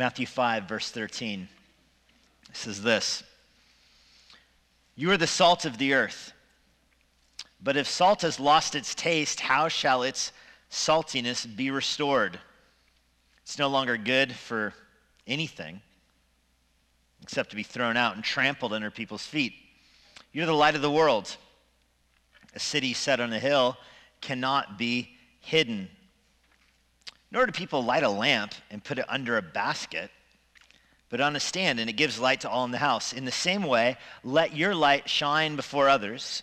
Matthew 5, verse 13. It says this You are the salt of the earth. But if salt has lost its taste, how shall its saltiness be restored? It's no longer good for anything except to be thrown out and trampled under people's feet. You're the light of the world. A city set on a hill cannot be hidden. Nor do people light a lamp and put it under a basket, but on a stand, and it gives light to all in the house. In the same way, let your light shine before others,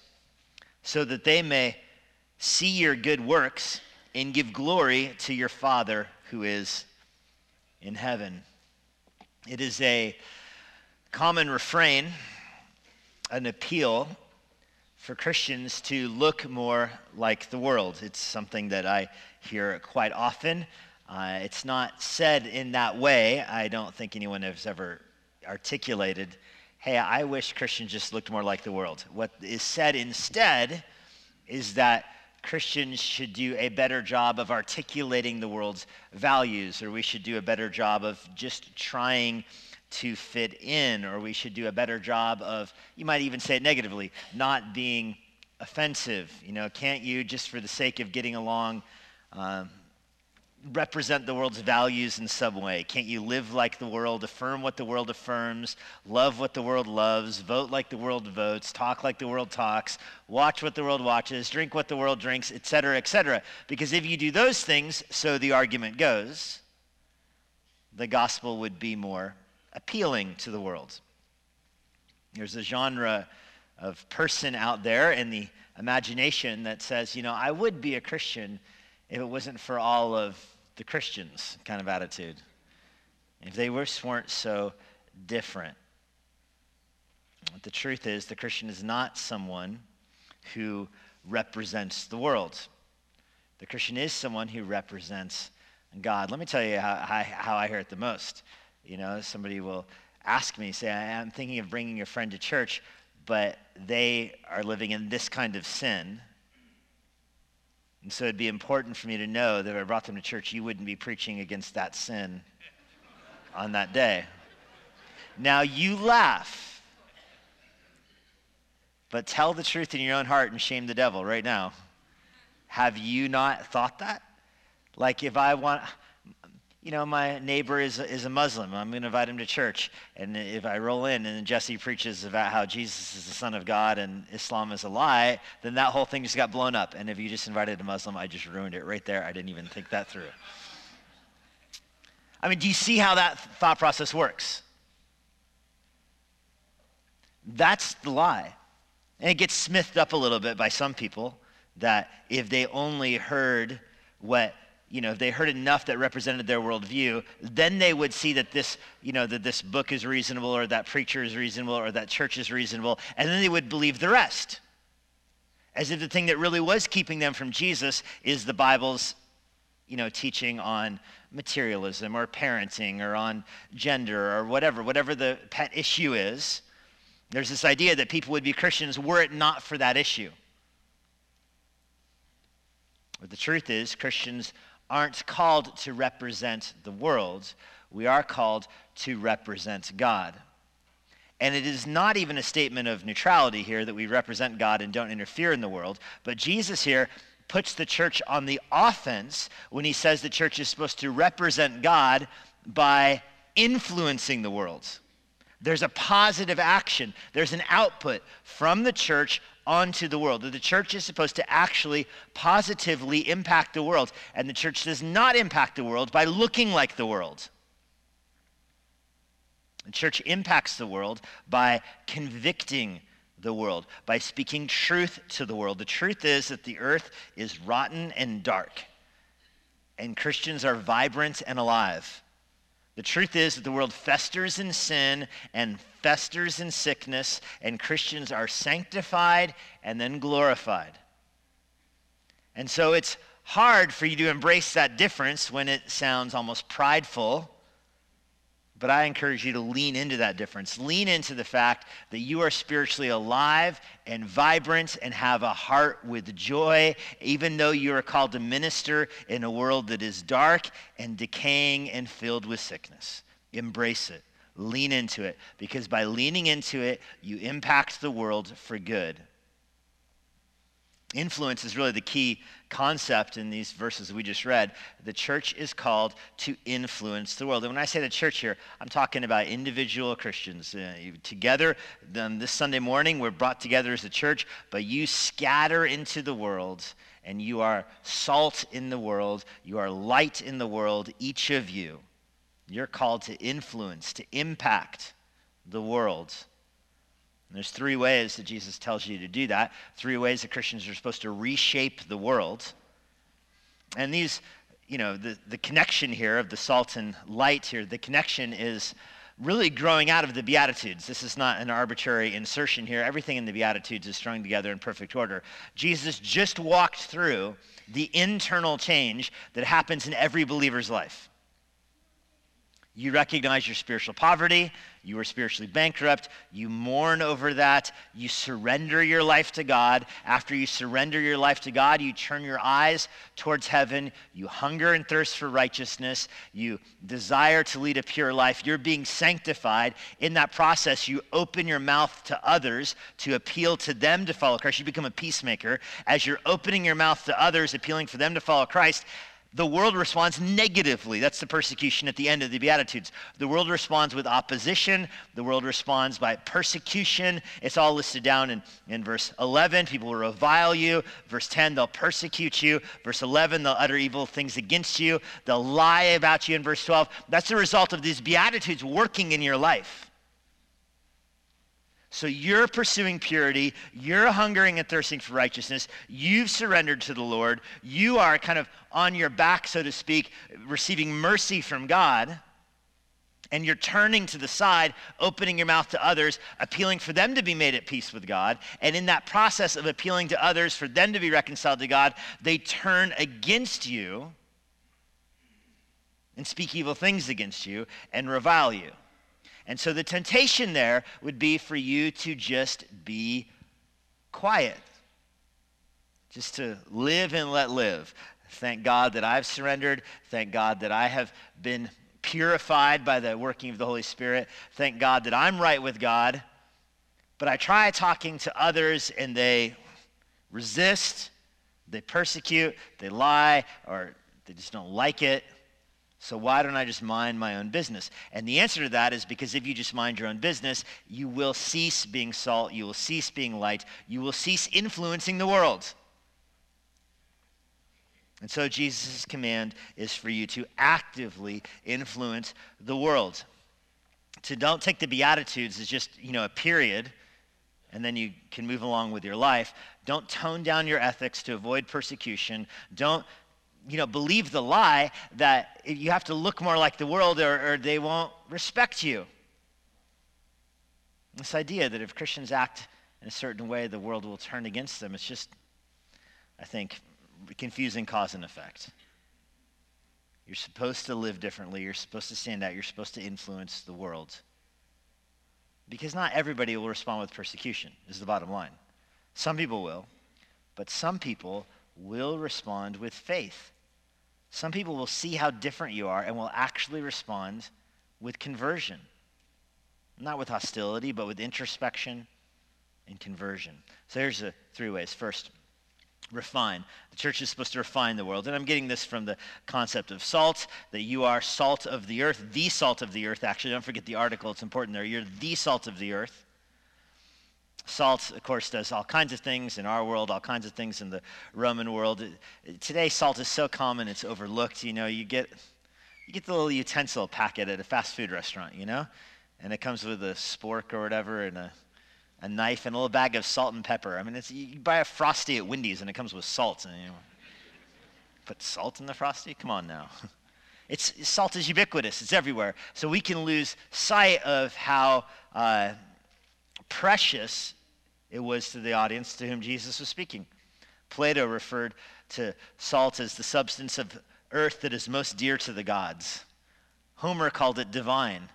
so that they may see your good works and give glory to your Father who is in heaven. It is a common refrain, an appeal for Christians to look more like the world. It's something that I hear quite often. Uh, it's not said in that way. I don't think anyone has ever articulated, hey, I wish Christians just looked more like the world. What is said instead is that Christians should do a better job of articulating the world's values, or we should do a better job of just trying to fit in, or we should do a better job of, you might even say it negatively, not being offensive. You know, can't you, just for the sake of getting along, um, represent the world's values in some way? Can't you live like the world, affirm what the world affirms, love what the world loves, vote like the world votes, talk like the world talks, watch what the world watches, drink what the world drinks, etc., etc.? Because if you do those things, so the argument goes, the gospel would be more appealing to the world. There's a genre of person out there in the imagination that says, you know, I would be a Christian if it wasn't for all of the Christians kind of attitude. If they were, weren't so different. But the truth is, the Christian is not someone who represents the world. The Christian is someone who represents God. Let me tell you how, how, how I hear it the most. You know, somebody will ask me, say, I'm thinking of bringing a friend to church, but they are living in this kind of sin. And so it'd be important for me to know that if I brought them to church, you wouldn't be preaching against that sin on that day. Now you laugh, but tell the truth in your own heart and shame the devil right now. Have you not thought that? Like if I want, you know, my neighbor is, is a Muslim. I'm going to invite him to church. And if I roll in and Jesse preaches about how Jesus is the Son of God and Islam is a lie, then that whole thing just got blown up. And if you just invited a Muslim, I just ruined it right there. I didn't even think that through. I mean, do you see how that thought process works? That's the lie. And it gets smithed up a little bit by some people that if they only heard what you know, if they heard enough that represented their worldview, then they would see that this, you know, that this book is reasonable or that preacher is reasonable or that church is reasonable, and then they would believe the rest. As if the thing that really was keeping them from Jesus is the Bible's, you know, teaching on materialism or parenting or on gender or whatever, whatever the pet issue is. There's this idea that people would be Christians were it not for that issue. But the truth is, Christians aren't called to represent the world, we are called to represent God. And it is not even a statement of neutrality here that we represent God and don't interfere in the world, but Jesus here puts the church on the offense when he says the church is supposed to represent God by influencing the world. There's a positive action, there's an output from the church onto the world. That the church is supposed to actually positively impact the world. And the church does not impact the world by looking like the world. The church impacts the world by convicting the world, by speaking truth to the world. The truth is that the earth is rotten and dark, and Christians are vibrant and alive. The truth is that the world festers in sin and festers in sickness, and Christians are sanctified and then glorified. And so it's hard for you to embrace that difference when it sounds almost prideful but I encourage you to lean into that difference. Lean into the fact that you are spiritually alive and vibrant and have a heart with joy, even though you are called to minister in a world that is dark and decaying and filled with sickness. Embrace it. Lean into it. Because by leaning into it, you impact the world for good. Influence is really the key concept in these verses we just read. The church is called to influence the world. And when I say the church here, I'm talking about individual Christians. Uh, together, then this Sunday morning, we're brought together as a church, but you scatter into the world and you are salt in the world. You are light in the world, each of you. You're called to influence, to impact the world. And there's three ways that Jesus tells you to do that. Three ways that Christians are supposed to reshape the world. And these, you know, the, the connection here of the salt and light here, the connection is really growing out of the Beatitudes. This is not an arbitrary insertion here. Everything in the Beatitudes is strung together in perfect order. Jesus just walked through the internal change that happens in every believer's life. You recognize your spiritual poverty. You are spiritually bankrupt. You mourn over that. You surrender your life to God. After you surrender your life to God, you turn your eyes towards heaven. You hunger and thirst for righteousness. You desire to lead a pure life. You're being sanctified. In that process, you open your mouth to others to appeal to them to follow Christ. You become a peacemaker. As you're opening your mouth to others, appealing for them to follow Christ, the world responds negatively. That's the persecution at the end of the Beatitudes. The world responds with opposition. The world responds by persecution. It's all listed down in, in verse 11. People will revile you. Verse 10, they'll persecute you. Verse 11, they'll utter evil things against you. They'll lie about you in verse 12. That's the result of these Beatitudes working in your life. So you're pursuing purity. You're hungering and thirsting for righteousness. You've surrendered to the Lord. You are kind of on your back, so to speak, receiving mercy from God. And you're turning to the side, opening your mouth to others, appealing for them to be made at peace with God. And in that process of appealing to others for them to be reconciled to God, they turn against you and speak evil things against you and revile you. And so the temptation there would be for you to just be quiet, just to live and let live. Thank God that I've surrendered. Thank God that I have been purified by the working of the Holy Spirit. Thank God that I'm right with God. But I try talking to others and they resist, they persecute, they lie, or they just don't like it. So why don't I just mind my own business? And the answer to that is because if you just mind your own business, you will cease being salt, you will cease being light, you will cease influencing the world. And so Jesus' command is for you to actively influence the world. To don't take the Beatitudes as just, you know, a period, and then you can move along with your life. Don't tone down your ethics to avoid persecution. Don't you know, believe the lie that you have to look more like the world or, or they won't respect you. This idea that if Christians act in a certain way, the world will turn against them, it's just, I think, confusing cause and effect. You're supposed to live differently. You're supposed to stand out. You're supposed to influence the world. Because not everybody will respond with persecution, is the bottom line. Some people will, but some people will respond with faith. Some people will see how different you are and will actually respond with conversion. Not with hostility, but with introspection and conversion. So here's the three ways. First, refine. The church is supposed to refine the world. And I'm getting this from the concept of salt, that you are salt of the earth, the salt of the earth, actually. Don't forget the article, it's important there. You're the salt of the earth. Salt, of course, does all kinds of things in our world, all kinds of things in the Roman world. Today, salt is so common, it's overlooked. You know, you get, you get the little utensil packet at a fast food restaurant, you know? And it comes with a spork or whatever and a, a knife and a little bag of salt and pepper. I mean, you buy a Frosty at Wendy's and it comes with salt. And you put salt in the Frosty? Come on now. It's, salt is ubiquitous, it's everywhere. So we can lose sight of how uh, precious it was to the audience to whom Jesus was speaking. Plato referred to salt as the substance of earth that is most dear to the gods. Homer called it divine.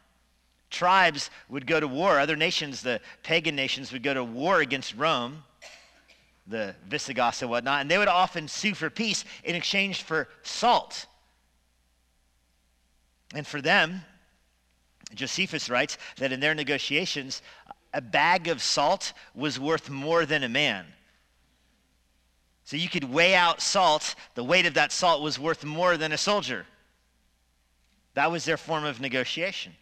Tribes would go to war, other nations, the pagan nations, would go to war against Rome, the Visigoths and whatnot, and they would often sue for peace in exchange for salt. And for them, Josephus writes that in their negotiations, a bag of salt was worth more than a man. So you could weigh out salt, the weight of that salt was worth more than a soldier. That was their form of negotiation.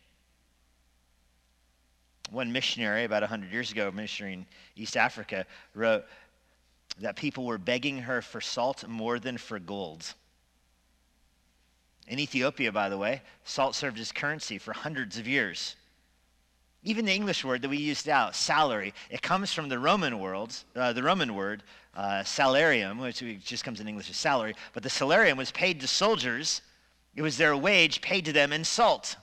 One missionary, about 100 years ago, in East Africa, wrote that people were begging her for salt more than for gold. In Ethiopia, by the way, salt served as currency for hundreds of years. Even the English word that we used out, salary, it comes from the Roman world, uh, the Roman word uh, salarium, which just comes in English as salary. But the salarium was paid to soldiers. It was their wage paid to them in salt.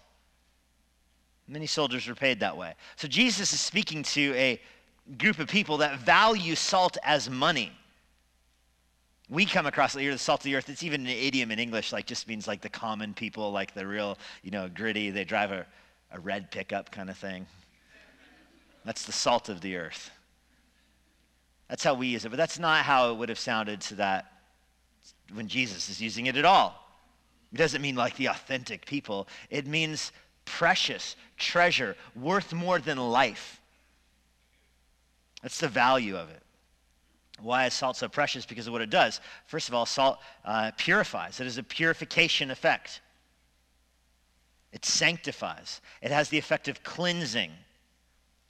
Many soldiers were paid that way. So Jesus is speaking to a group of people that value salt as money. We come across the salt of the earth. It's even an idiom in English, like just means like the common people, like the real, you know, gritty. They drive a, a red pickup kind of thing. That's the salt of the earth. That's how we use it. But that's not how it would have sounded to that when Jesus is using it at all. It doesn't mean like the authentic people. It means precious, treasure, worth more than life. That's the value of it. Why is salt so precious? Because of what it does. First of all, salt uh, purifies. It has a purification effect. It sanctifies. It has the effect of cleansing,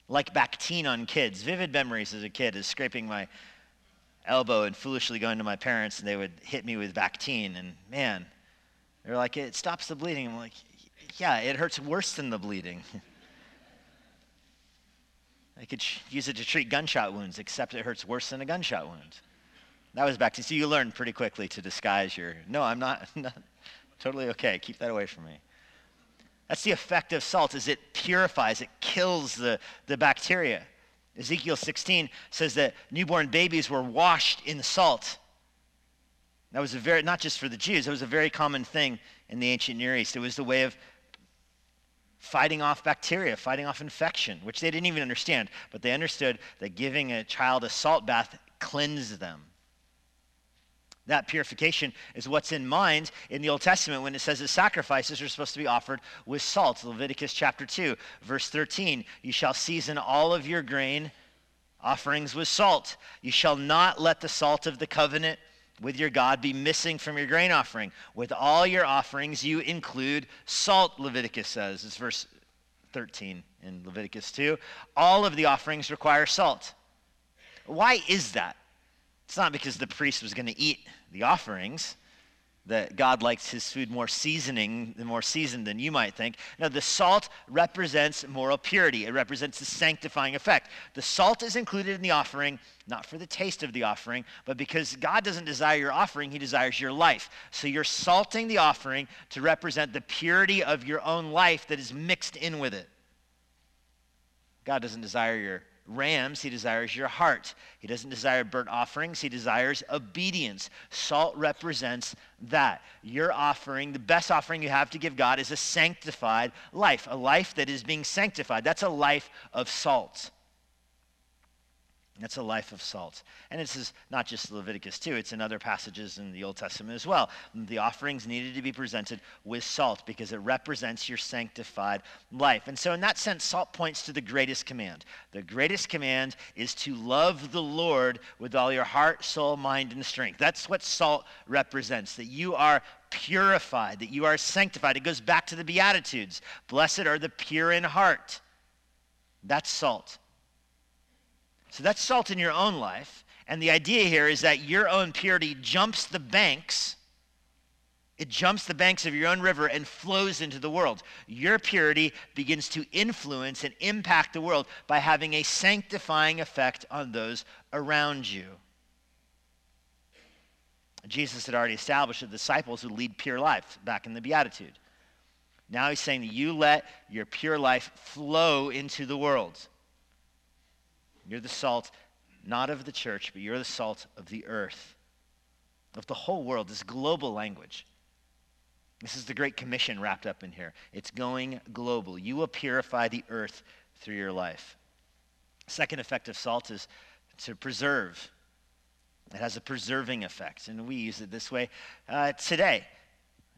like Bactine on kids. Vivid memories as a kid is scraping my elbow and foolishly going to my parents, and they would hit me with Bactine. And man, they're like, it stops the bleeding. I'm like, yeah, it hurts worse than the bleeding. I could use it to treat gunshot wounds, except it hurts worse than a gunshot wound. That was to so you learn pretty quickly to disguise your. No, I'm not, not totally okay. Keep that away from me. That's the effect of salt is it purifies, it kills the, the bacteria. Ezekiel 16 says that newborn babies were washed in salt. That was a very, not just for the Jews, that was a very common thing in the ancient Near East. It was the way of fighting off bacteria, fighting off infection, which they didn't even understand. But they understood that giving a child a salt bath cleansed them. That purification is what's in mind in the Old Testament when it says that sacrifices are supposed to be offered with salt. Leviticus chapter 2, verse 13. You shall season all of your grain offerings with salt. You shall not let the salt of the covenant with your God be missing from your grain offering. With all your offerings, you include salt, Leviticus says. It's verse 13 in Leviticus 2. All of the offerings require salt. Why is that? It's not because the priest was going to eat the offerings that God likes his food more seasoning, more seasoned than you might think. No, the salt represents moral purity. It represents the sanctifying effect. The salt is included in the offering, not for the taste of the offering, but because God doesn't desire your offering, he desires your life. So you're salting the offering to represent the purity of your own life that is mixed in with it. God doesn't desire your rams, he desires your heart. He doesn't desire burnt offerings, he desires obedience. Salt represents that. Your offering, the best offering you have to give God, is a sanctified life, a life that is being sanctified. That's a life of salt. That's a life of salt. And this is not just Leviticus 2, it's in other passages in the Old Testament as well. The offerings needed to be presented with salt because it represents your sanctified life. And so, in that sense, salt points to the greatest command. The greatest command is to love the Lord with all your heart, soul, mind, and strength. That's what salt represents, that you are purified, that you are sanctified. It goes back to the Beatitudes. Blessed are the pure in heart. That's salt. So that's salt in your own life. And the idea here is that your own purity jumps the banks. It jumps the banks of your own river and flows into the world. Your purity begins to influence and impact the world by having a sanctifying effect on those around you. Jesus had already established the disciples who lead pure life back in the Beatitude. Now he's saying that you let your pure life flow into the world. You're the salt, not of the church, but you're the salt of the earth, of the whole world, this global language. This is the Great Commission wrapped up in here. It's going global. You will purify the earth through your life. Second effect of salt is to preserve. It has a preserving effect, and we use it this way uh, today.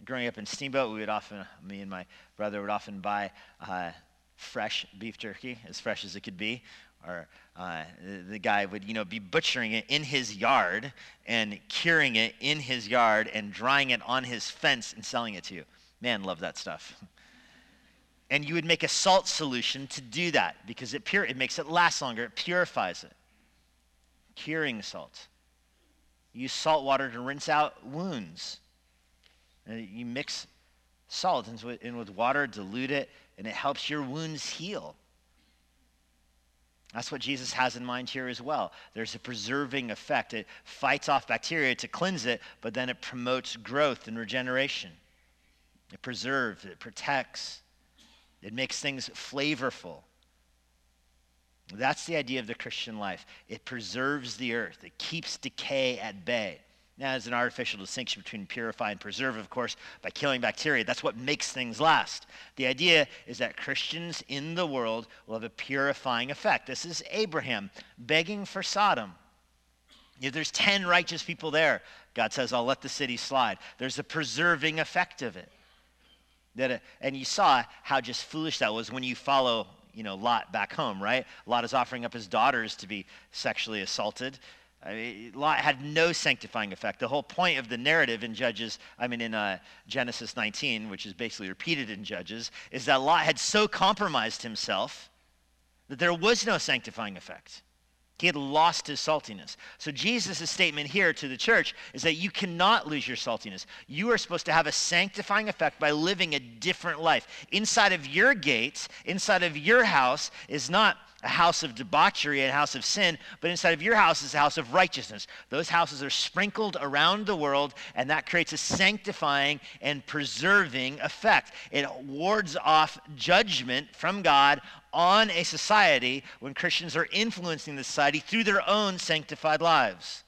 growing up in Steamboat, we would often, me and my brother would often buy uh, fresh beef jerky, as fresh as it could be. Or uh, the guy would, you know, be butchering it in his yard and curing it in his yard and drying it on his fence and selling it to you. Man, love that stuff. And you would make a salt solution to do that because it, pure, it makes it last longer, it purifies it. Curing salt. use salt water to rinse out wounds. And you mix salt in with water, dilute it, and it helps your wounds heal. That's what Jesus has in mind here as well. There's a preserving effect. It fights off bacteria to cleanse it, but then it promotes growth and regeneration. It preserves, it protects, it makes things flavorful. That's the idea of the Christian life. It preserves the earth, it keeps decay at bay. Now, there's an artificial distinction between purify and preserve, of course, by killing bacteria. That's what makes things last. The idea is that Christians in the world will have a purifying effect. This is Abraham begging for Sodom. If there's 10 righteous people there, God says, I'll let the city slide. There's a preserving effect of it. That, uh, and you saw how just foolish that was when you follow you know, Lot back home, right? Lot is offering up his daughters to be sexually assaulted. I mean, Lot had no sanctifying effect. The whole point of the narrative in Judges, I mean, in uh, Genesis 19, which is basically repeated in Judges, is that Lot had so compromised himself that there was no sanctifying effect. He had lost his saltiness. So Jesus' statement here to the church is that you cannot lose your saltiness. You are supposed to have a sanctifying effect by living a different life. Inside of your gates, inside of your house, is not a house of debauchery, and a house of sin, but inside of your house is a house of righteousness. Those houses are sprinkled around the world, and that creates a sanctifying and preserving effect. It wards off judgment from God on a society when Christians are influencing the society through their own sanctified lives.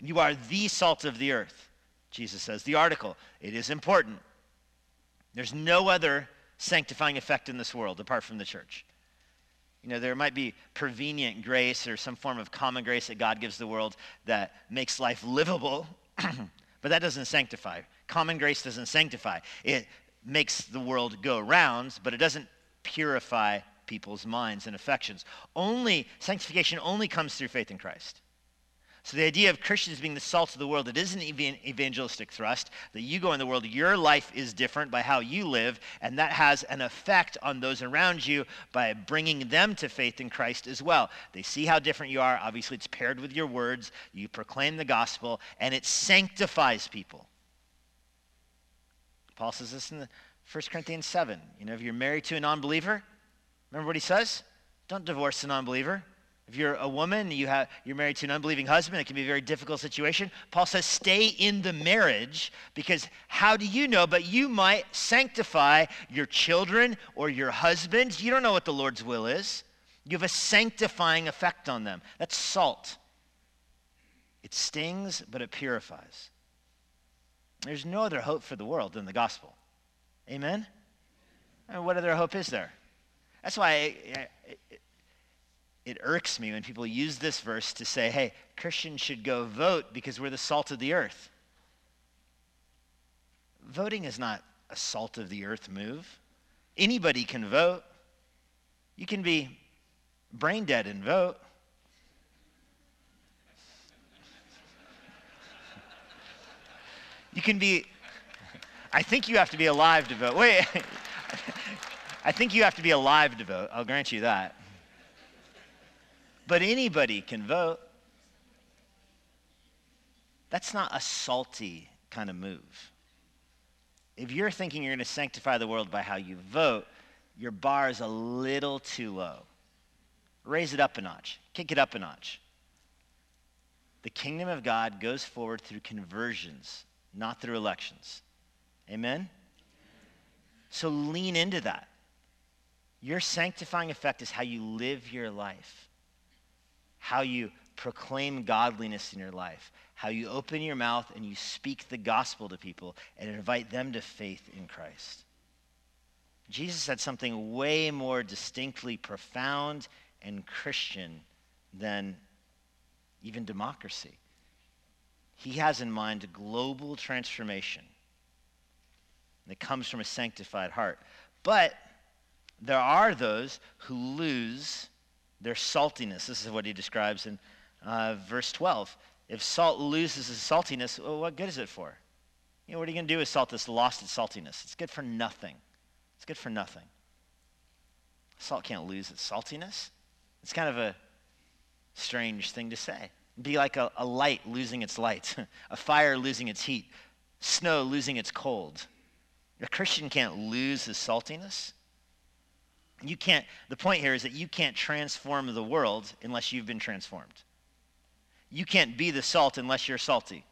You are the salt of the earth, Jesus says. The article, it is important. There's no other sanctifying effect in this world apart from the church. You know, there might be prevenient grace or some form of common grace that God gives the world that makes life livable, but that doesn't sanctify. Common grace doesn't sanctify. It makes the world go rounds, but it doesn't purify people's minds and affections. Only sanctification only comes through faith in Christ. So the idea of Christians being the salt of the world, it is an evangelistic thrust that you go in the world, your life is different by how you live, and that has an effect on those around you by bringing them to faith in Christ as well. They see how different you are. Obviously, it's paired with your words. You proclaim the gospel, and it sanctifies people. Paul says this in 1 Corinthians 7. You know, if you're married to a non believer, remember what he says? Don't divorce a non believer. If you're a woman, you have, you're married to an unbelieving husband, it can be a very difficult situation. Paul says, stay in the marriage because how do you know? But you might sanctify your children or your husband. You don't know what the Lord's will is. You have a sanctifying effect on them. That's salt. It stings, but it purifies. There's no other hope for the world than the gospel. Amen? And what other hope is there? That's why I, I, it irks me when people use this verse to say, hey, Christians should go vote because we're the salt of the earth. Voting is not a salt of the earth move. Anybody can vote. You can be brain dead and vote. You can be, I think you have to be alive to vote. Wait, I think you have to be alive to vote. I'll grant you that but anybody can vote. That's not a salty kind of move. If you're thinking you're going to sanctify the world by how you vote, your bar is a little too low. Raise it up a notch, kick it up a notch. The kingdom of God goes forward through conversions, not through elections. Amen? So lean into that. Your sanctifying effect is how you live your life how you proclaim godliness in your life, how you open your mouth and you speak the gospel to people and invite them to faith in Christ. Jesus said something way more distinctly profound and Christian than even democracy. He has in mind a global transformation that comes from a sanctified heart. But there are those who lose their saltiness. This is what he describes in uh, verse 12. If salt loses its saltiness, well, what good is it for? You know, what are you going to do with salt that's lost its saltiness? It's good for nothing. It's good for nothing. Salt can't lose its saltiness. It's kind of a strange thing to say. It'd be like a, a light losing its light, a fire losing its heat, snow losing its cold. A Christian can't lose his saltiness. You can't, the point here is that you can't transform the world unless you've been transformed. You can't be the salt unless you're salty.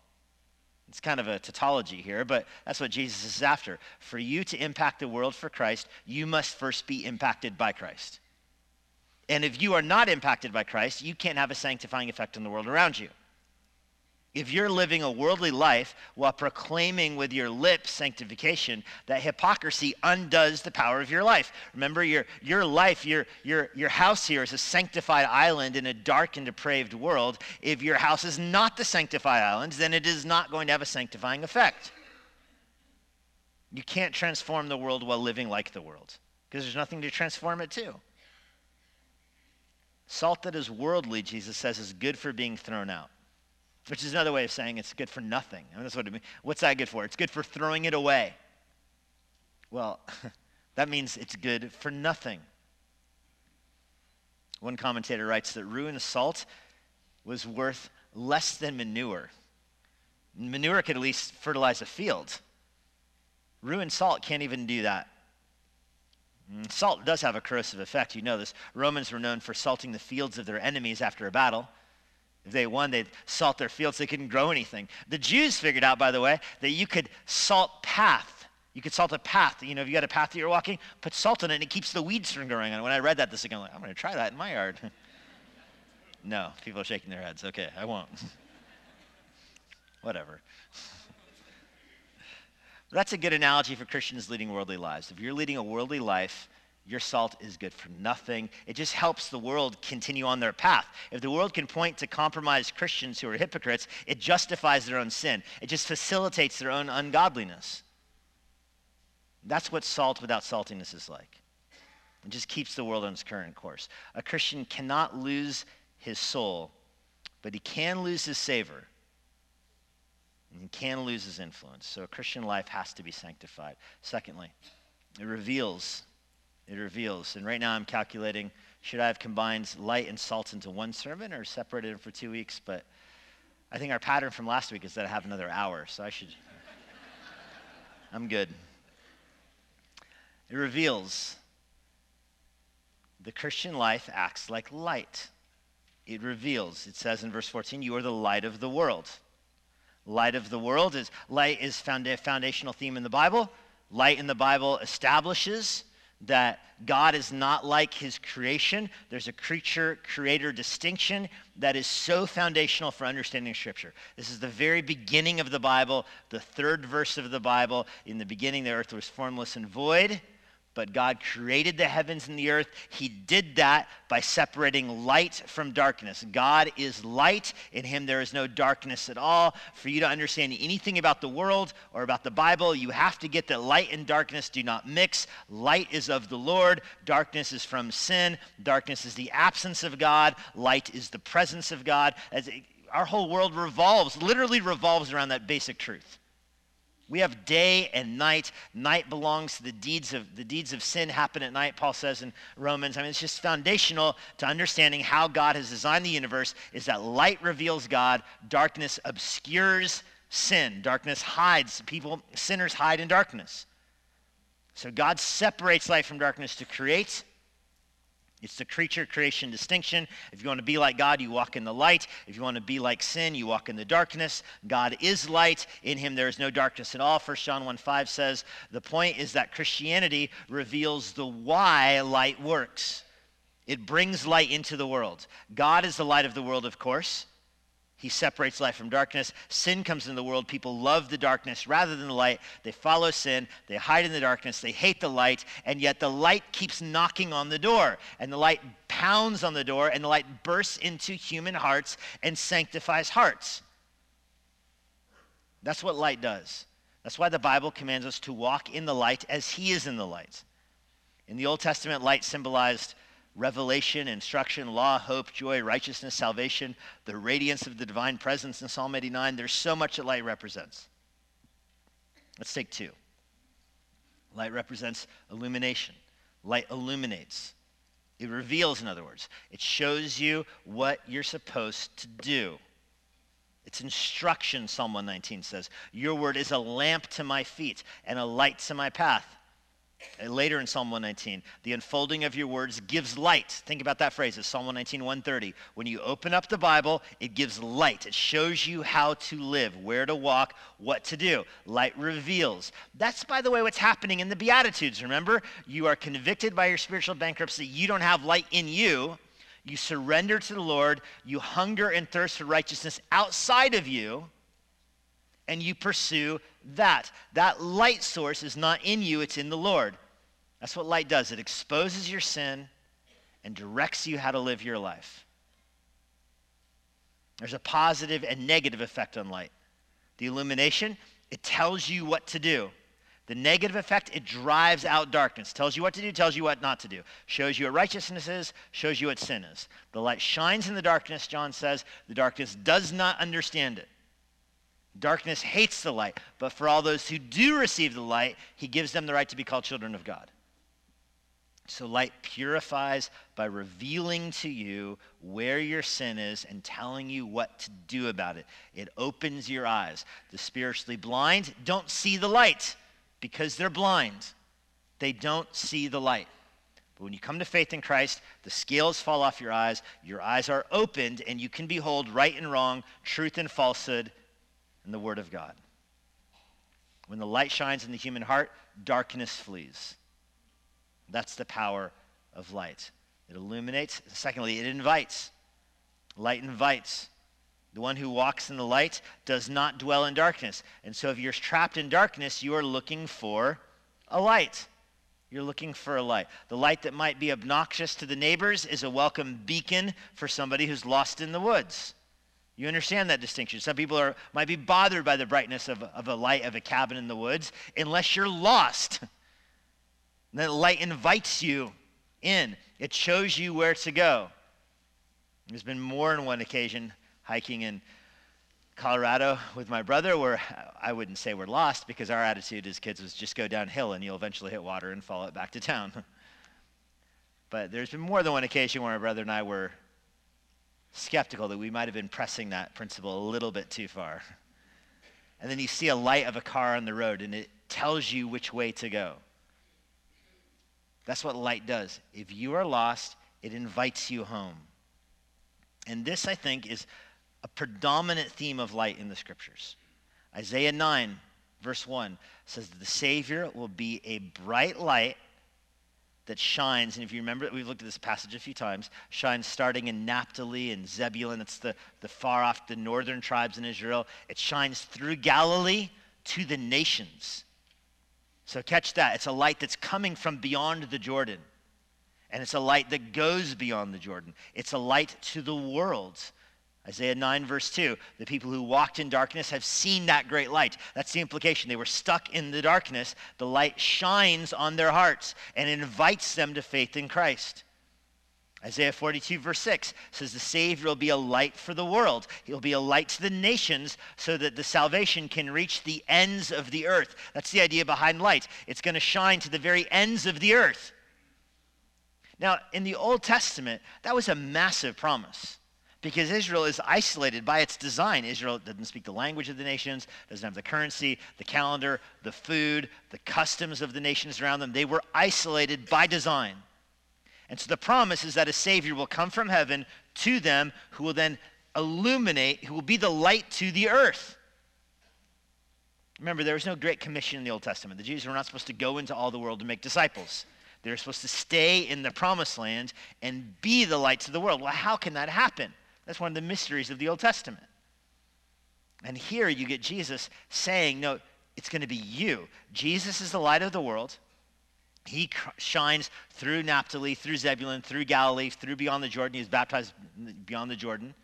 It's kind of a tautology here, but that's what Jesus is after. For you to impact the world for Christ, you must first be impacted by Christ. And if you are not impacted by Christ, you can't have a sanctifying effect on the world around you. If you're living a worldly life while proclaiming with your lips sanctification, that hypocrisy undoes the power of your life. Remember, your, your life, your, your, your house here is a sanctified island in a dark and depraved world. If your house is not the sanctified island, then it is not going to have a sanctifying effect. You can't transform the world while living like the world because there's nothing to transform it to. Salt that is worldly, Jesus says, is good for being thrown out which is another way of saying it's good for nothing. I mean, that's what it means. What's that good for? It's good for throwing it away. Well, that means it's good for nothing. One commentator writes that ruined salt was worth less than manure. Manure could at least fertilize a field. Ruined salt can't even do that. Mm, salt does have a corrosive effect. You know this. Romans were known for salting the fields of their enemies after a battle. If they won, they'd salt their fields. They couldn't grow anything. The Jews figured out, by the way, that you could salt path. You could salt a path. You know, if you got a path that you're walking, put salt in it, and it keeps the weeds from growing. And when I read that this week, I'm like, I'm going to try that in my yard. no, people are shaking their heads. Okay, I won't. Whatever. That's a good analogy for Christians leading worldly lives. If you're leading a worldly life, your salt is good for nothing. It just helps the world continue on their path. If the world can point to compromised Christians who are hypocrites, it justifies their own sin. It just facilitates their own ungodliness. That's what salt without saltiness is like. It just keeps the world on its current course. A Christian cannot lose his soul, but he can lose his savor. And he can lose his influence. So a Christian life has to be sanctified. Secondly, it reveals it reveals. And right now I'm calculating should I have combined light and salt into one sermon or separated them for two weeks? But I think our pattern from last week is that I have another hour, so I should. I'm good. It reveals the Christian life acts like light. It reveals. It says in verse 14, you are the light of the world. Light of the world is light is found, a foundational theme in the Bible. Light in the Bible establishes that God is not like his creation. There's a creature creator distinction that is so foundational for understanding Scripture. This is the very beginning of the Bible, the third verse of the Bible. In the beginning, the earth was formless and void but God created the heavens and the earth. He did that by separating light from darkness. God is light. In him there is no darkness at all. For you to understand anything about the world or about the Bible, you have to get that light and darkness do not mix. Light is of the Lord, darkness is from sin. Darkness is the absence of God, light is the presence of God. As our whole world revolves, literally revolves around that basic truth. We have day and night. Night belongs to the deeds of the deeds of sin happen at night, Paul says in Romans. I mean, it's just foundational to understanding how God has designed the universe is that light reveals God, darkness obscures sin. Darkness hides. People, sinners hide in darkness. So God separates light from darkness to create it's the creature creation distinction. If you want to be like God, you walk in the light. If you want to be like sin, you walk in the darkness. God is light. In him there is no darkness at all. 1 John 1 5 says the point is that Christianity reveals the why light works. It brings light into the world. God is the light of the world, of course. He separates light from darkness. Sin comes into the world. People love the darkness rather than the light. They follow sin. They hide in the darkness. They hate the light. And yet the light keeps knocking on the door. And the light pounds on the door. And the light bursts into human hearts and sanctifies hearts. That's what light does. That's why the Bible commands us to walk in the light as He is in the light. In the Old Testament, light symbolized revelation, instruction, law, hope, joy, righteousness, salvation, the radiance of the divine presence in Psalm 89. There's so much that light represents. Let's take two. Light represents illumination. Light illuminates. It reveals, in other words, it shows you what you're supposed to do. It's instruction, Psalm 119 says. Your word is a lamp to my feet and a light to my path. And later in Psalm 119, the unfolding of your words gives light. Think about that phrase. It's Psalm 119, 130. When you open up the Bible, it gives light. It shows you how to live, where to walk, what to do. Light reveals. That's, by the way, what's happening in the Beatitudes. Remember, you are convicted by your spiritual bankruptcy. You don't have light in you. You surrender to the Lord. You hunger and thirst for righteousness outside of you and you pursue that. That light source is not in you, it's in the Lord. That's what light does it exposes your sin and directs you how to live your life. There's a positive and negative effect on light. The illumination, it tells you what to do. The negative effect, it drives out darkness. Tells you what to do, tells you what not to do. Shows you what righteousness is, shows you what sin is. The light shines in the darkness, John says. The darkness does not understand it. Darkness hates the light, but for all those who do receive the light, he gives them the right to be called children of God. So light purifies by revealing to you where your sin is and telling you what to do about it. It opens your eyes. The spiritually blind don't see the light because they're blind. They don't see the light. But when you come to faith in Christ, the scales fall off your eyes, your eyes are opened, and you can behold right and wrong, truth and falsehood and the Word of God. When the light shines in the human heart, darkness flees. That's the power of light. It illuminates. Secondly, it invites. Light invites. The one who walks in the light does not dwell in darkness. And so if you're trapped in darkness, you are looking for a light. You're looking for a light. The light that might be obnoxious to the neighbors is a welcome beacon for somebody who's lost in the woods. You understand that distinction. Some people are, might be bothered by the brightness of, of a light of a cabin in the woods unless you're lost. the light invites you in, it shows you where to go. There's been more than one occasion hiking in Colorado with my brother where I wouldn't say we're lost because our attitude as kids was just go downhill and you'll eventually hit water and follow it back to town. but there's been more than one occasion where my brother and I were skeptical that we might have been pressing that principle a little bit too far. And then you see a light of a car on the road and it tells you which way to go. That's what light does. If you are lost, it invites you home. And this, I think, is a predominant theme of light in the scriptures. Isaiah 9, verse 1 says that the Savior will be a bright light that shines, and if you remember, we've looked at this passage a few times, shines starting in Naphtali and Zebulun. It's the, the far off, the northern tribes in Israel. It shines through Galilee to the nations. So catch that. It's a light that's coming from beyond the Jordan. And it's a light that goes beyond the Jordan. It's a light to the world. Isaiah 9, verse 2 the people who walked in darkness have seen that great light. That's the implication. They were stuck in the darkness. The light shines on their hearts and invites them to faith in Christ. Isaiah 42, verse 6 says, The Savior will be a light for the world. He'll be a light to the nations so that the salvation can reach the ends of the earth. That's the idea behind light. It's going to shine to the very ends of the earth. Now, in the Old Testament, that was a massive promise because Israel is isolated by its design. Israel doesn't speak the language of the nations, doesn't have the currency, the calendar, the food, the customs of the nations around them. They were isolated by design. And so the promise is that a Savior will come from heaven to them who will then illuminate, who will be the light to the earth. Remember, there was no great commission in the Old Testament. The Jews were not supposed to go into all the world to make disciples. They were supposed to stay in the promised land and be the light to the world. Well, how can that happen? That's one of the mysteries of the Old Testament. And here you get Jesus saying, no, it's going to be you. Jesus is the light of the world. He shines through Naphtali, through Zebulun, through Galilee, through beyond the Jordan. He is baptized beyond the Jordan.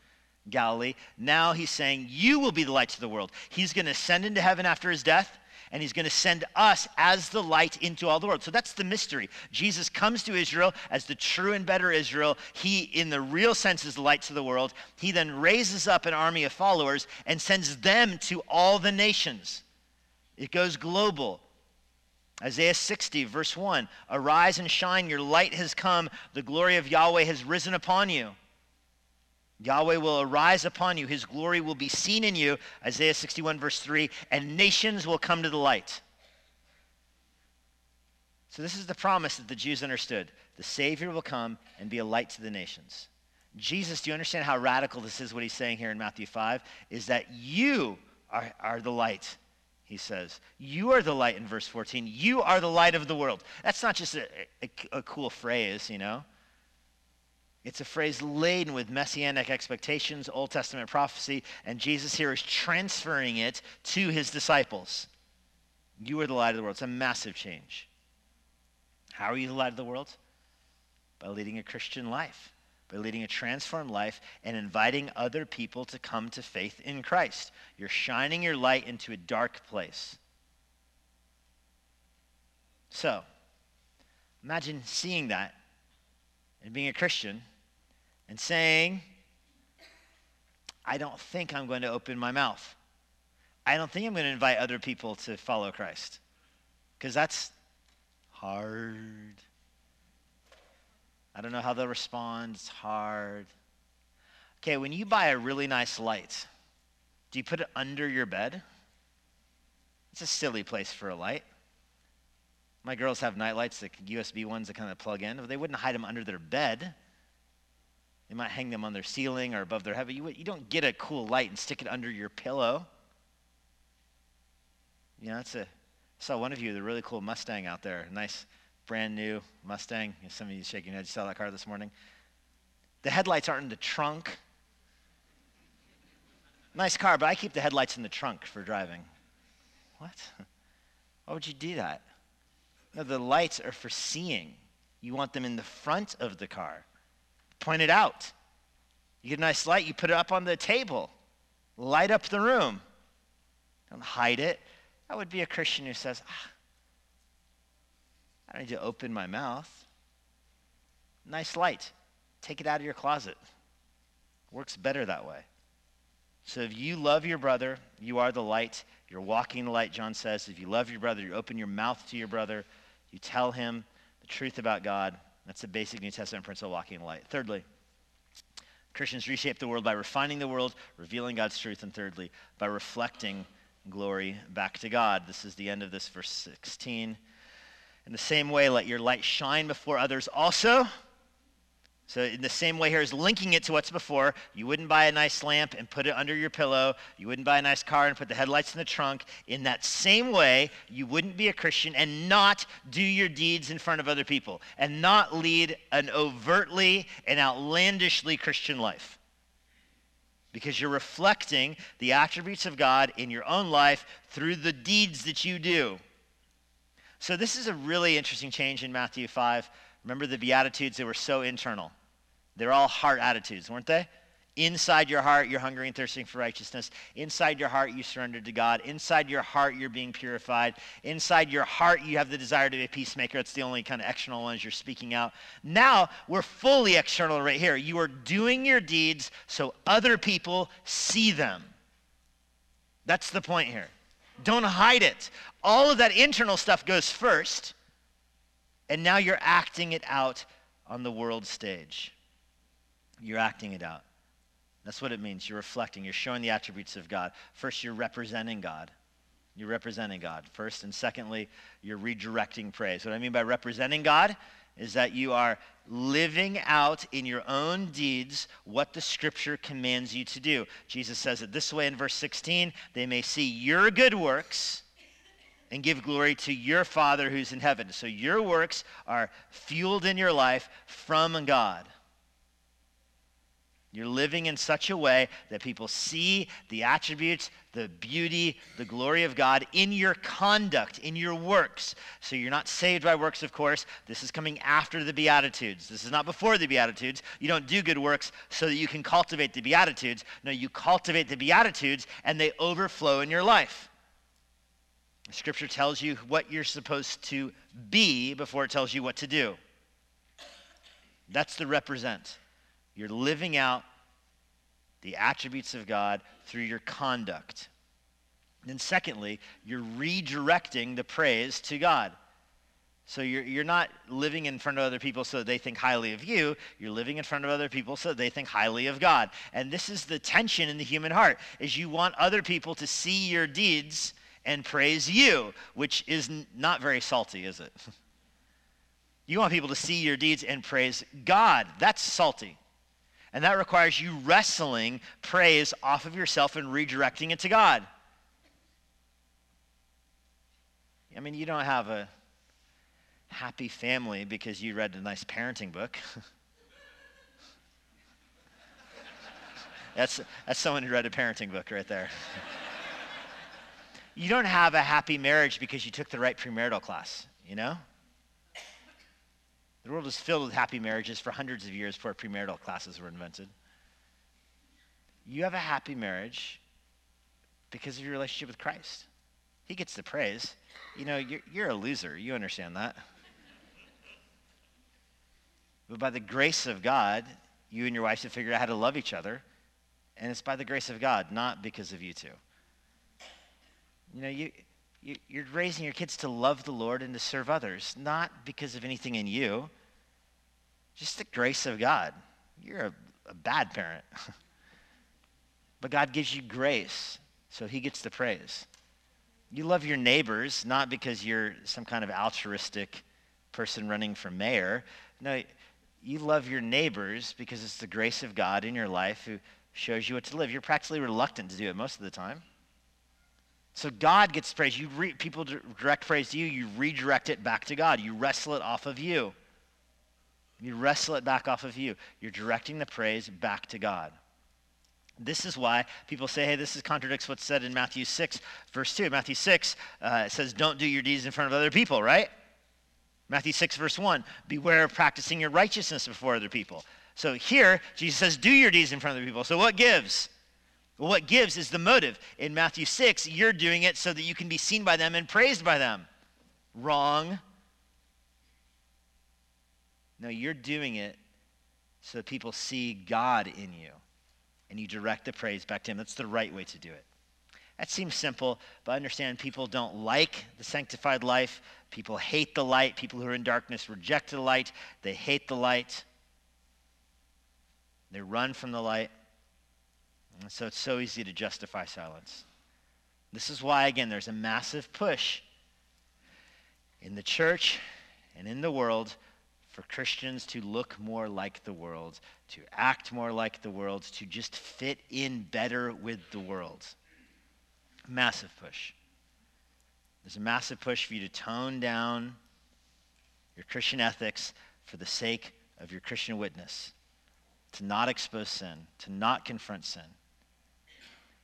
Galilee. Now he's saying, You will be the light to the world. He's going to ascend into heaven after his death, and he's going to send us as the light into all the world. So that's the mystery. Jesus comes to Israel as the true and better Israel. He, in the real sense, is the light to the world. He then raises up an army of followers and sends them to all the nations. It goes global. Isaiah 60, verse 1 Arise and shine, your light has come, the glory of Yahweh has risen upon you. Yahweh will arise upon you, his glory will be seen in you, Isaiah 61, verse 3, and nations will come to the light. So, this is the promise that the Jews understood. The Savior will come and be a light to the nations. Jesus, do you understand how radical this is, what he's saying here in Matthew 5? Is that you are, are the light he says. You are the light in verse 14. You are the light of the world. That's not just a, a, a, cool phrase, you know. It's a phrase laden with messianic expectations, Old Testament prophecy, and Jesus here is transferring it to his disciples. You are the light of the world. It's a massive change. How are you the light of the world? By leading a Christian life by leading a transformed life and inviting other people to come to faith in Christ. You're shining your light into a dark place. So, imagine seeing that and being a Christian and saying, I don't think I'm going to open my mouth. I don't think I'm going to invite other people to follow Christ. Because that's hard. I don't know how they'll respond. It's hard. Okay, when you buy a really nice light, do you put it under your bed? It's a silly place for a light. My girls have night lights, the USB ones that kind of plug in. They wouldn't hide them under their bed. They might hang them on their ceiling or above their head. You, you don't get a cool light and stick it under your pillow. You know, it's a. I saw one of you, the really cool Mustang out there. Nice brand new Mustang. Some of you shaking your head. You saw that car this morning. The headlights aren't in the trunk. Nice car, but I keep the headlights in the trunk for driving. What? Why would you do that? No, the lights are for seeing. You want them in the front of the car. Point it out. You get a nice light, you put it up on the table. Light up the room. Don't hide it. That would be a Christian who says, ah, I don't need to open my mouth. Nice light. Take it out of your closet. Works better that way. So if you love your brother, you are the light. You're walking the light, John says. If you love your brother, you open your mouth to your brother. You tell him the truth about God. That's the basic New Testament principle of walking in light. Thirdly, Christians reshape the world by refining the world, revealing God's truth. And thirdly, by reflecting glory back to God. This is the end of this verse 16. In the same way, let your light shine before others also. So, in the same way, here is linking it to what's before. You wouldn't buy a nice lamp and put it under your pillow. You wouldn't buy a nice car and put the headlights in the trunk. In that same way, you wouldn't be a Christian and not do your deeds in front of other people and not lead an overtly and outlandishly Christian life. Because you're reflecting the attributes of God in your own life through the deeds that you do. So, this is a really interesting change in Matthew 5. Remember the Beatitudes, they were so internal. They're all heart attitudes, weren't they? Inside your heart, you're hungry and thirsting for righteousness. Inside your heart, you surrender to God. Inside your heart, you're being purified. Inside your heart, you have the desire to be a peacemaker. It's the only kind of external ones you're speaking out. Now, we're fully external right here. You are doing your deeds so other people see them. That's the point here. Don't hide it. All of that internal stuff goes first, and now you're acting it out on the world stage. You're acting it out. That's what it means. You're reflecting, you're showing the attributes of God. First, you're representing God. You're representing God first. And secondly, you're redirecting praise. What I mean by representing God is that you are living out in your own deeds what the scripture commands you to do. Jesus says it this way in verse 16 they may see your good works and give glory to your Father who's in heaven. So your works are fueled in your life from God. You're living in such a way that people see the attributes, the beauty, the glory of God in your conduct, in your works. So you're not saved by works, of course. This is coming after the Beatitudes. This is not before the Beatitudes. You don't do good works so that you can cultivate the Beatitudes. No, you cultivate the Beatitudes and they overflow in your life. Scripture tells you what you're supposed to be before it tells you what to do. That's the represent. You're living out the attributes of God through your conduct. And then, secondly, you're redirecting the praise to God. So you're, you're not living in front of other people so that they think highly of you. You're living in front of other people so that they think highly of God. And this is the tension in the human heart, is you want other people to see your deeds and praise you, which is not very salty, is it? you want people to see your deeds and praise God. That's salty. And that requires you wrestling praise off of yourself and redirecting it to God. I mean, you don't have a happy family because you read a nice parenting book. that's, that's someone who read a parenting book right there. you don't have a happy marriage because you took the right premarital class, you know? The world was filled with happy marriages for hundreds of years before premarital classes were invented. You have a happy marriage because of your relationship with Christ. He gets the praise. You know, you're, you're a loser. You understand that. But by the grace of God, you and your wife have figured out how to love each other. And it's by the grace of God, not because of you two. You know, you, you're raising your kids to love the Lord and to serve others, not because of anything in you, just the grace of God. You're a, a bad parent. but God gives you grace, so he gets the praise. You love your neighbors, not because you're some kind of altruistic person running for mayor. No, you love your neighbors because it's the grace of God in your life who shows you what to live. You're practically reluctant to do it most of the time. So God gets praise. You re- people direct praise to you. You redirect it back to God. You wrestle it off of you. You wrestle it back off of you. You're directing the praise back to God. This is why people say, hey, this is contradicts what's said in Matthew 6, verse 2. Matthew 6 uh, says, don't do your deeds in front of other people, right? Matthew 6, verse 1, beware of practicing your righteousness before other people. So here, Jesus says, do your deeds in front of other people. So what gives? What gives is the motive. In Matthew 6, you're doing it so that you can be seen by them and praised by them. Wrong. No, you're doing it so that people see God in you and you direct the praise back to Him. That's the right way to do it. That seems simple, but understand people don't like the sanctified life. People hate the light. People who are in darkness reject the light. They hate the light. They run from the light. And so it's so easy to justify silence. This is why, again, there's a massive push in the church and in the world for Christians to look more like the world, to act more like the world, to just fit in better with the world. Massive push. There's a massive push for you to tone down your Christian ethics for the sake of your Christian witness, to not expose sin, to not confront sin.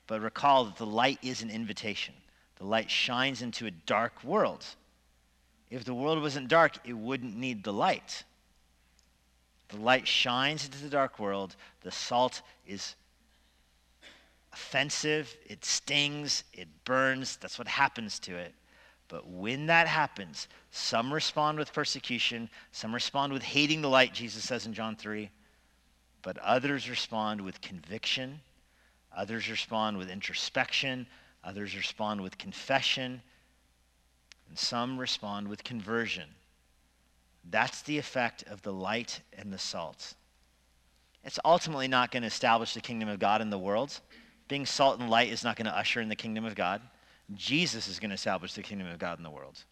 But recall that the light is an invitation. The light shines into a dark world. If the world wasn't dark, it wouldn't need the light. The light shines into the dark world. The salt is offensive, it stings, it burns. That's what happens to it. But when that happens, some respond with persecution, some respond with hating the light, Jesus says in John 3, but others respond with conviction, others respond with introspection, others respond with confession and some respond with conversion. That's the effect of the light and the salt. It's ultimately not going to establish the kingdom of God in the world. Being salt and light is not going to usher in the kingdom of God. Jesus is going to establish the kingdom of God in the world.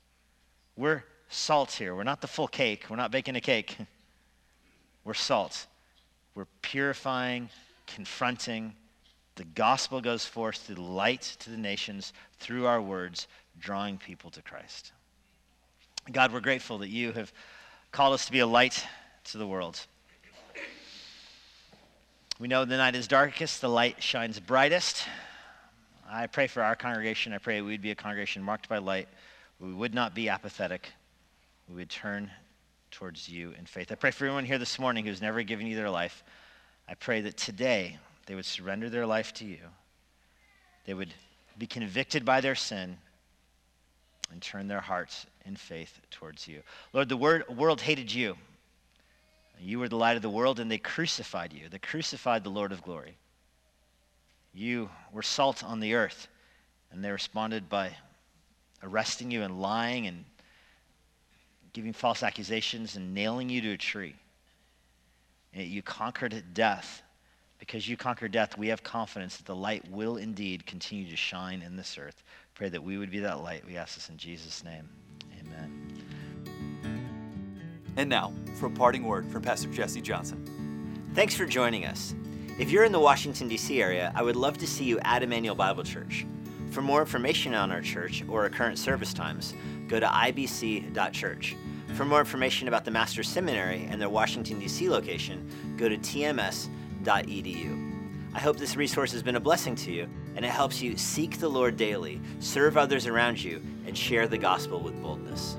We're salt here. We're not the full cake. We're not baking a cake. We're salt. We're purifying, confronting. The gospel goes forth through light to the nations through our words drawing people to Christ. God, we're grateful that you have called us to be a light to the world. We know the night is darkest, the light shines brightest. I pray for our congregation. I pray we'd be a congregation marked by light. We would not be apathetic. We would turn towards you in faith. I pray for everyone here this morning who's never given you their life. I pray that today they would surrender their life to you. They would be convicted by their sin and turn their hearts in faith towards you. Lord, the word, world hated you. You were the light of the world, and they crucified you. They crucified the Lord of glory. You were salt on the earth, and they responded by arresting you and lying and giving false accusations and nailing you to a tree. And you conquered death. Because you conquered death, we have confidence that the light will indeed continue to shine in this earth. Pray that we would be that light. We ask this in Jesus' name. Amen. And now, for a parting word from Pastor Jesse Johnson. Thanks for joining us. If you're in the Washington, D.C. area, I would love to see you at Immanuel Bible Church. For more information on our church or our current service times, go to ibc.church. For more information about the Master's Seminary and their Washington, D.C. location, go to I hope this resource has been a blessing to you and it helps you seek the Lord daily, serve others around you, and share the gospel with boldness.